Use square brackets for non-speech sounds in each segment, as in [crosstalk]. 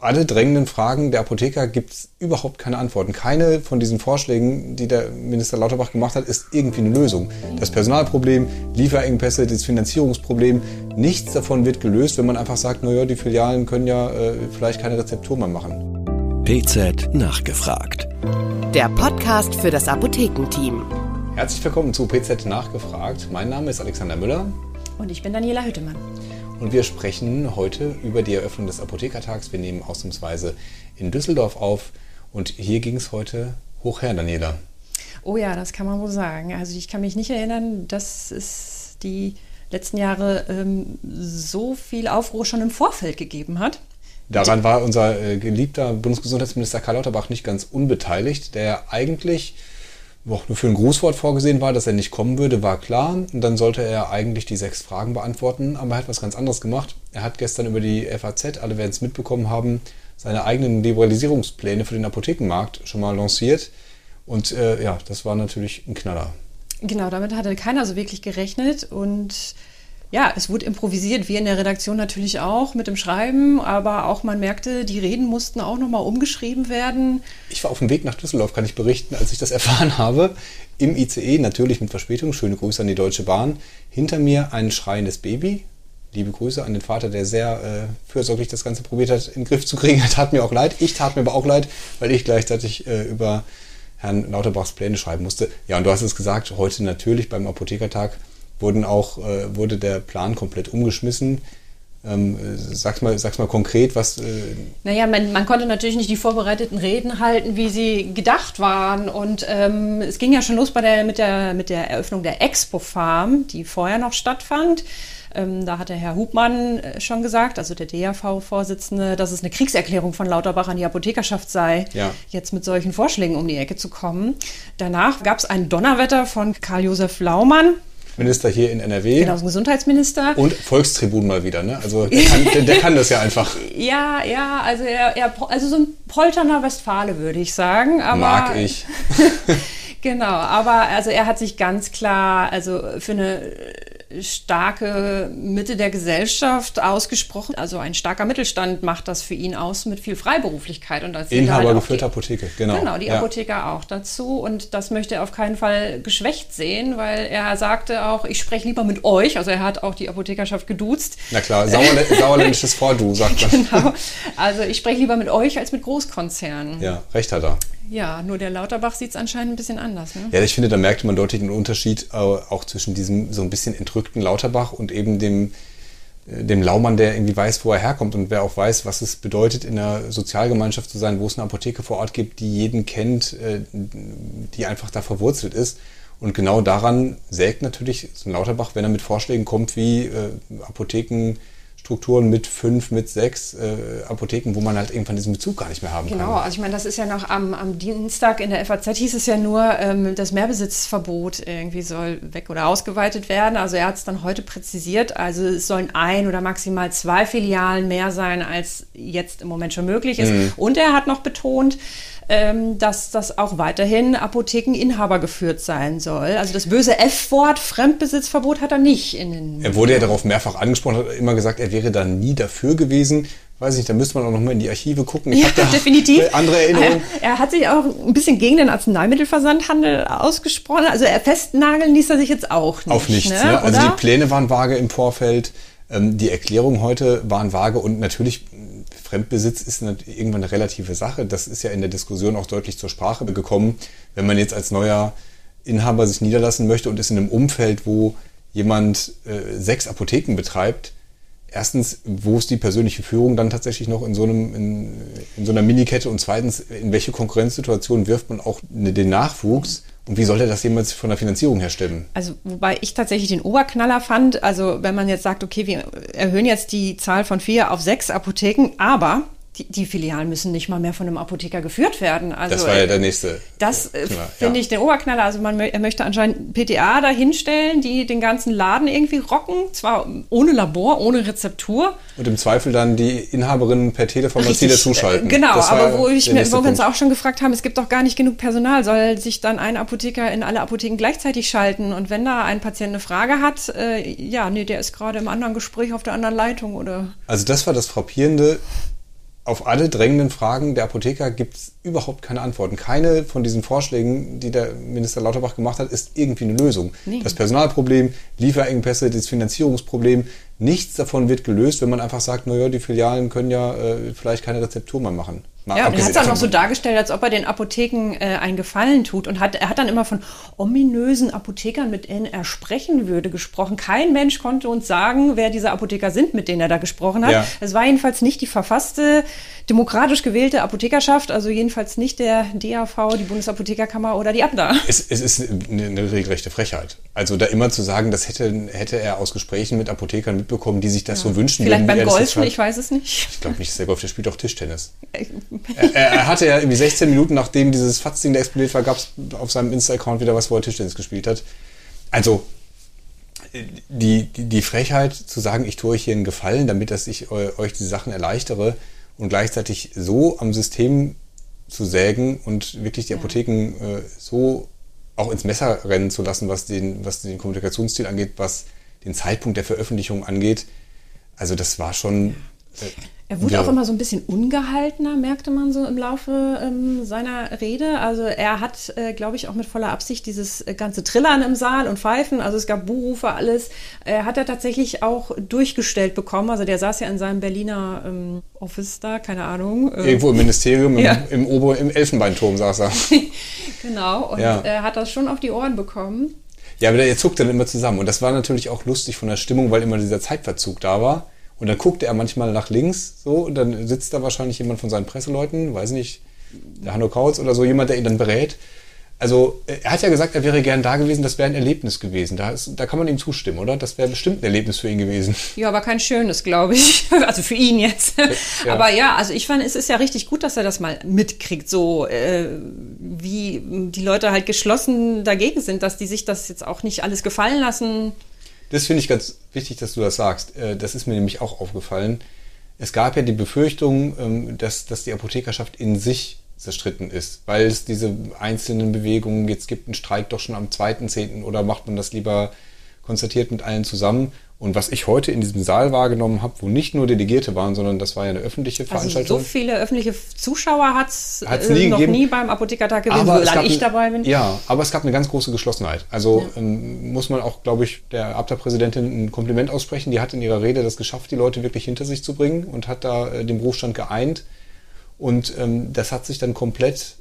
alle drängenden Fragen der Apotheker gibt es überhaupt keine Antworten. Keine von diesen Vorschlägen, die der Minister Lauterbach gemacht hat, ist irgendwie eine Lösung. Das Personalproblem, Lieferengpässe, das Finanzierungsproblem, nichts davon wird gelöst, wenn man einfach sagt, naja, die Filialen können ja äh, vielleicht keine Rezeptur mehr machen. PZ nachgefragt. Der Podcast für das Apothekenteam. Herzlich willkommen zu PZ nachgefragt. Mein Name ist Alexander Müller. Und ich bin Daniela Hüttemann. Und wir sprechen heute über die Eröffnung des Apothekertags. Wir nehmen ausnahmsweise in Düsseldorf auf. Und hier ging es heute hoch her, Daniela. Oh ja, das kann man wohl sagen. Also ich kann mich nicht erinnern, dass es die letzten Jahre ähm, so viel Aufruhr schon im Vorfeld gegeben hat. Daran war unser äh, geliebter Bundesgesundheitsminister Karl Lauterbach nicht ganz unbeteiligt, der eigentlich auch nur für ein Grußwort vorgesehen war, dass er nicht kommen würde, war klar. Und dann sollte er eigentlich die sechs Fragen beantworten, aber er hat was ganz anderes gemacht. Er hat gestern über die FAZ, alle werden es mitbekommen haben, seine eigenen Liberalisierungspläne für den Apothekenmarkt schon mal lanciert. Und äh, ja, das war natürlich ein Knaller. Genau, damit hatte keiner so wirklich gerechnet und ja, es wurde improvisiert, wir in der Redaktion natürlich auch mit dem Schreiben, aber auch man merkte, die Reden mussten auch nochmal umgeschrieben werden. Ich war auf dem Weg nach Düsseldorf, kann ich berichten, als ich das erfahren habe. Im ICE, natürlich mit Verspätung, schöne Grüße an die Deutsche Bahn. Hinter mir ein schreiendes Baby. Liebe Grüße an den Vater, der sehr äh, fürsorglich das Ganze probiert hat, in den Griff zu kriegen. [laughs] Er tat mir auch leid. Ich tat mir aber auch leid, weil ich gleichzeitig äh, über Herrn Lauterbachs Pläne schreiben musste. Ja, und du hast es gesagt, heute natürlich beim Apothekertag wurden auch, äh, wurde der Plan komplett umgeschmissen. Ähm, sag's, mal, sag's mal konkret, was. Äh naja, man, man konnte natürlich nicht die vorbereiteten Reden halten, wie sie gedacht waren. Und ähm, es ging ja schon los bei der, mit, der, mit der Eröffnung der Expo Farm, die vorher noch stattfand. Ähm, da hat der Herr Hubmann äh, schon gesagt, also der DAV-Vorsitzende, dass es eine Kriegserklärung von Lauterbach an die Apothekerschaft sei, ja. jetzt mit solchen Vorschlägen um die Ecke zu kommen. Danach gab es ein Donnerwetter von Karl-Josef Laumann, Minister hier in NRW. Genau, Gesundheitsminister. Und Volkstribun mal wieder, ne? Also der [laughs] kann, der, der kann das ja einfach. Ja, ja, also er, er, also so ein polterner Westfale, würde ich sagen. Aber, Mag ich. [laughs] genau, aber also er hat sich ganz klar, also für eine starke Mitte der Gesellschaft ausgesprochen. Also ein starker Mittelstand macht das für ihn aus mit viel Freiberuflichkeit. Und das Inhaber halt geführte Apotheke, genau. Genau, die ja. Apotheker auch dazu. Und das möchte er auf keinen Fall geschwächt sehen, weil er sagte auch, ich spreche lieber mit euch. Also er hat auch die Apothekerschaft geduzt. Na klar, Sauerl [laughs] sauerländisches Vordu, sagt man. Genau. Also ich spreche lieber mit euch als mit Großkonzernen. Ja, recht hat er. Ja, nur der Lauterbach sieht es anscheinend ein bisschen anders. Ne? Ja, ich finde, da merkte man deutlich den Unterschied äh, auch zwischen diesem so ein bisschen entrückten Lauterbach und eben dem, äh, dem Laumann, der irgendwie weiß, wo er herkommt und wer auch weiß, was es bedeutet, in einer Sozialgemeinschaft zu sein, wo es eine Apotheke vor Ort gibt, die jeden kennt, äh, die einfach da verwurzelt ist. Und genau daran sägt natürlich so ein Lauterbach, wenn er mit Vorschlägen kommt, wie äh, Apotheken Strukturen mit fünf, mit sechs äh, Apotheken, wo man halt irgendwann diesen Bezug gar nicht mehr haben genau, kann. Genau, also ich meine, das ist ja noch am, am Dienstag in der FAZ hieß es ja nur, ähm, das Mehrbesitzverbot irgendwie soll weg oder ausgeweitet werden. Also er hat es dann heute präzisiert. Also es sollen ein oder maximal zwei Filialen mehr sein, als jetzt im Moment schon möglich ist. Mhm. Und er hat noch betont, ähm, dass das auch weiterhin Apothekeninhaber geführt sein soll. Also das böse F-Wort Fremdbesitzverbot hat er nicht in den. Er wurde ja darauf mehrfach angesprochen, hat immer gesagt, er wäre da nie dafür gewesen weiß ich nicht, da müsste man auch noch mal in die Archive gucken. Ich ja, da [laughs] definitiv. Andere Erinnerungen. Er, [laughs] er, hat sich auch ein bisschen gegen den Arzneimittelversandhandel ausgesprochen. Also er festnageln ließ er sich jetzt auch nicht. Auf nichts. Ne? Ne? Also die Pläne waren vage im Vorfeld. Ähm, die Erklärungen heute waren vage und natürlich Fremdbesitz ist irgendwann eine relative Sache. Das ist ja in der Diskussion auch deutlich zur Sprache gekommen. Wenn man jetzt als neuer Inhaber sich niederlassen möchte und ist in einem Umfeld, wo jemand äh, sechs Apotheken betreibt, erstens, wo ist die persönliche Führung dann tatsächlich noch in so, einem, in, in so einer Minikette und zweitens, in welche Konkurrenzsituation wirft man auch den Nachwuchs? Und wie sollte das jemals von der Finanzierung her stimmen? Also, wobei ich tatsächlich den Oberknaller fand, also wenn man jetzt sagt, okay, wir erhöhen jetzt die Zahl von vier auf sechs Apotheken, aber die, die, Filialen müssen nicht mal mehr von einem Apotheker geführt werden. Also, das war ja der nächste. Das äh, finde ja. ich den Oberknaller. Also man er möchte anscheinend PTA da hinstellen, die den ganzen Laden irgendwie rocken, zwar ohne Labor, ohne Rezeptur. Und im Zweifel dann die Inhaberinnen per Teleformazie dazuschalten. Genau, aber wo, ich, wo wir uns auch schon gefragt haben, es gibt doch gar nicht genug Personal, soll sich dann ein Apotheker in alle Apotheken gleichzeitig schalten und wenn da ein Patient eine Frage hat, äh, ja, nee, der ist gerade im anderen Gespräch auf der anderen Leitung oder. Also das war das Frappierende auf alle drängenden Fragen der Apotheker gibt es überhaupt keine Antworten. Keine von diesen Vorschlägen, die der Minister Lauterbach gemacht hat, ist irgendwie eine Lösung. Nee. Das Personalproblem, Lieferengpässe, das Finanzierungsproblem, nichts davon wird gelöst, wenn man einfach sagt, naja, die Filialen können ja äh, vielleicht keine Rezeptur mehr machen. Mal ja, und er hat es auch noch so dargestellt, als ob er den Apotheken äh, einen Gefallen tut und hat, er hat dann immer von ominösen Apothekern, mit denen er sprechen würde, gesprochen. Kein Mensch konnte uns sagen, wer diese Apotheker sind, mit denen er da gesprochen hat. Ja. Es war jedenfalls nicht die verfasste, demokratisch gewählte Apothekerschaft, also jedenfalls nicht der DAV, die Bundesapothekerkammer oder die ABDA. Es, es ist eine, eine regelrechte Frechheit. Also da immer zu sagen, das hätte, hätte er aus Gesprächen mit Apothekern mitbekommen, die sich das ja. so wünschen Vielleicht beim Golfen, ich weiß es nicht. Ich glaube nicht, dass der Golf, der spielt auch Tischtennis. Er, er, hatte ja irgendwie 16 Minuten, nachdem dieses Fatzding da explodiert war, gab es auf seinem Insta-Account wieder was, wo er Tischtennis gespielt hat. Also die, die, die Frechheit zu sagen, ich tue euch hier einen Gefallen, damit dass ich euch die Sachen erleichtere und gleichzeitig so am System zu sägen und wirklich die Apotheken äh, so auch ins Messer rennen zu lassen, was den, was den Kommunikationsstil angeht, was den Zeitpunkt der Veröffentlichung angeht. Also das war schon. Äh, er wurde ja. auch immer so ein bisschen ungehaltener, merkte man so im Laufe ähm, seiner Rede. Also er hat, äh, glaube ich, auch mit voller Absicht dieses äh, ganze Trillern im Saal und Pfeifen, also es gab Buhrufe, alles, äh, hat er tatsächlich auch durchgestellt bekommen. Also der saß ja in seinem Berliner ähm, Office da, keine Ahnung. Äh, Irgendwo im Ministerium, im, ja. im, Ober-, im Elfenbeinturm saß er. [laughs] genau, und ja. er hat das schon auf die Ohren bekommen. Ja, aber der zuckt dann immer zusammen. Und das war natürlich auch lustig von der Stimmung, weil immer dieser Zeitverzug da war. Und dann guckte er manchmal nach links so und dann sitzt da wahrscheinlich jemand von seinen Presseleuten, weiß nicht, der Hanno Kautz oder so, jemand, der ihn dann berät. Also er hat ja gesagt, er wäre gern da gewesen, das wäre ein Erlebnis gewesen. Da, ist, da kann man ihm zustimmen, oder? Das wäre bestimmt ein Erlebnis für ihn gewesen. Ja, aber kein schönes, glaube ich. [laughs] Also für ihn jetzt. Ja. Aber ja, also ich fand, es ist ja richtig gut, dass er das mal mitkriegt, so äh, wie die Leute halt geschlossen dagegen sind, dass die sich das jetzt auch nicht alles gefallen lassen. Das finde ich ganz wichtig, dass du das sagst. Äh, das ist mir nämlich auch aufgefallen. Es gab ja die Befürchtung, ähm, dass, dass die Apothekerschaft in sich zerstritten ist, weil es diese einzelnen Bewegungen, jetzt gibt einen Streik doch schon am 2.10. oder macht man das lieber konstatiert mit allen zusammen. Und was ich heute in diesem Saal wahrgenommen habe, wo nicht nur Delegierte waren, sondern das war ja eine öffentliche Veranstaltung. Also so viele öffentliche Zuschauer hat es äh, noch gegeben. nie beim Apothekertag gewesen, solange ich dabei bin. Ja, aber es gab eine ganz große Geschlossenheit. Also ja. ähm, muss man auch, glaube ich, der Abda-Präsidentin ein Kompliment aussprechen. Die hat in ihrer Rede das geschafft, die Leute wirklich hinter sich zu bringen und hat da äh, den Berufsstand geeint. Und ähm, das hat sich dann komplett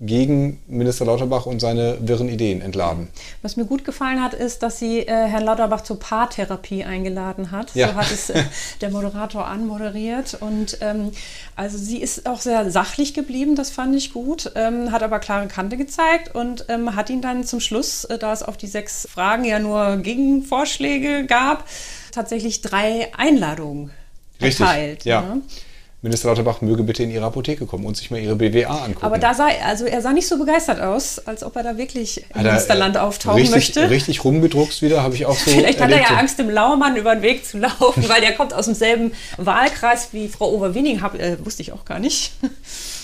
gegen Minister Lauterbach und seine wirren Ideen entladen. Was mir gut gefallen hat, ist, dass sie äh, Herrn Lauterbach zur Paartherapie eingeladen hat. Ja. So hat es äh, [laughs] der Moderator anmoderiert. Und ähm, also sie ist auch sehr sachlich geblieben, das fand ich gut, ähm, hat aber klare Kante gezeigt und ähm, hat ihn dann zum Schluss, äh, da es auf die sechs Fragen ja nur Gegenvorschläge gab, tatsächlich drei Einladungen Richtig, erteilt. Ja. Minister Lauterbach möge bitte in Ihre Apotheke kommen und sich mal Ihre BWA angucken. Aber da sah, also er sah nicht so begeistert aus, als ob er da wirklich im Münsterland auftauchen richtig, möchte. Richtig rumgedruckst wieder, habe ich auch so Vielleicht hat er ja Angst, dem Lauermann über den Weg zu laufen, weil der kommt aus demselben Wahlkreis wie Frau Overwinning, hab, äh, wusste ich auch gar nicht.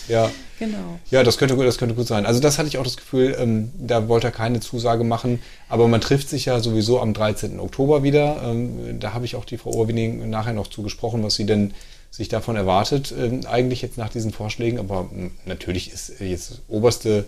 Ja. Genau. Ja, das könnte, das könnte gut sein. Also das hatte ich auch das Gefühl, ähm, da wollte er keine Zusage machen. Aber man trifft sich ja sowieso am 13. Oktober wieder. Ähm, da habe ich auch die Frau Overwinning nachher noch zugesprochen, was sie denn sich davon erwartet, ähm, eigentlich jetzt nach diesen Vorschlägen. Aber natürlich ist jetzt oberste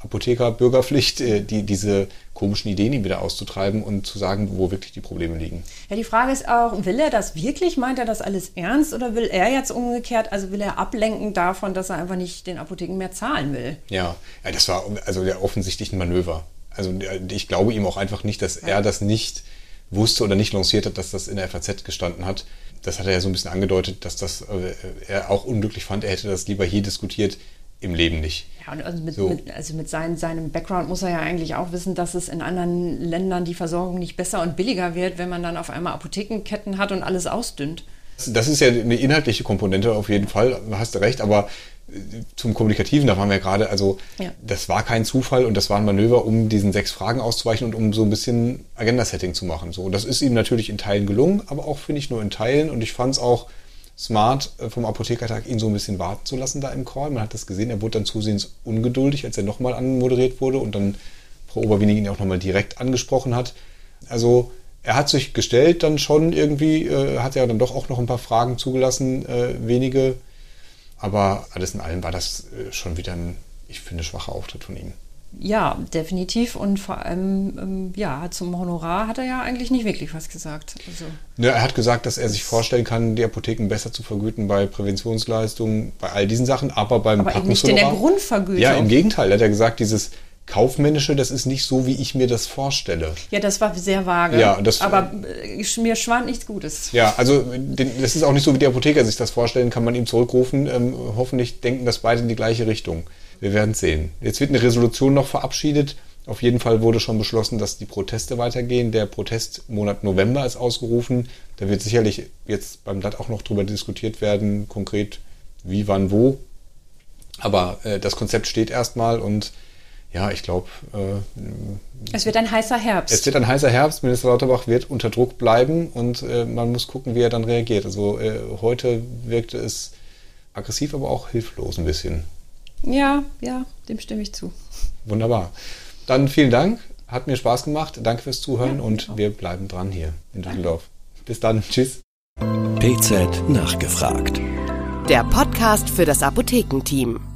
Apotheker-Bürgerpflicht, äh, die, diese komischen Ideen wieder auszutreiben und zu sagen, wo wirklich die Probleme liegen. Ja, die Frage ist auch, will er das wirklich? Meint er das alles ernst oder will er jetzt umgekehrt, also will er ablenken davon, dass er einfach nicht den Apotheken mehr zahlen will? Ja, ja das war also der offensichtliche Manöver. Also ich glaube ihm auch einfach nicht, dass er das nicht wusste oder nicht lanciert hat, dass das in der FAZ gestanden hat das hat er ja so ein bisschen angedeutet, dass das äh, er auch unglücklich fand. Er hätte das lieber hier diskutiert, im Leben nicht. Ja, und also mit, so. mit, also mit sein, seinem Background muss er ja eigentlich auch wissen, dass es in anderen Ländern die Versorgung nicht besser und billiger wird, wenn man dann auf einmal Apothekenketten hat und alles ausdünnt. Das ist ja eine inhaltliche Komponente auf jeden Fall, hast du recht, aber zum Kommunikativen, da waren wir gerade, also ja. das war kein Zufall und das war ein Manöver, um diesen sechs Fragen auszuweichen und um so ein bisschen Agenda-Setting zu machen. So, das ist ihm natürlich in Teilen gelungen, aber auch, finde ich, nur in Teilen und ich fand es auch smart äh, vom Apothekertag, ihn so ein bisschen warten zu lassen da im Call. Man hat das gesehen, er wurde dann zusehends ungeduldig, als er nochmal anmoderiert wurde und dann Frau Oberwenig ihn auch nochmal direkt angesprochen hat. Also er hat sich gestellt dann schon irgendwie, äh, hat ja dann doch auch noch ein paar Fragen zugelassen, äh, wenige Aber alles in allem war das äh, schon wieder ein, ich finde, schwacher Auftritt von ihm. Ja, definitiv. Und vor allem, ähm, ja, zum Honorar hat er ja eigentlich nicht wirklich was gesagt. Also ja, er hat gesagt, dass er sich vorstellen kann, die Apotheken besser zu vergüten bei Präventionsleistungen, bei all diesen Sachen, aber beim aber nicht in der Grundvergütung. Ja, im Gegenteil. Er hat ja gesagt, dieses Kaufmännische, das ist nicht so, wie ich mir das vorstelle. Ja, das war sehr vage. Ja, das, aber äh, mir schwant nichts Gutes. Ja, also das ist auch nicht so, wie der Apotheker sich das vorstellen, kann man ihm zurückrufen. Ähm, hoffentlich denken das beide in die gleiche Richtung. Wir werden sehen. Jetzt wird eine Resolution noch verabschiedet. Auf jeden Fall wurde schon beschlossen, dass die Proteste weitergehen. Der Protestmonat November ist ausgerufen. Da wird sicherlich jetzt beim Blatt auch noch drüber diskutiert werden, konkret wie, wann, wo. Aber äh, das Konzept steht erstmal und ja, ich glaube. Äh, es wird ein heißer Herbst. Es wird ein heißer Herbst. Minister Lauterbach wird unter Druck bleiben und äh, man muss gucken, wie er dann reagiert. Also äh, heute wirkte es aggressiv, aber auch hilflos ein bisschen. Ja, ja, dem stimme ich zu. Wunderbar. Dann vielen Dank. Hat mir Spaß gemacht. Danke fürs Zuhören ja, und auch. wir bleiben dran hier in Düsseldorf. Bis dann. Tschüss. PZ nachgefragt. Der Podcast für das Apothekenteam.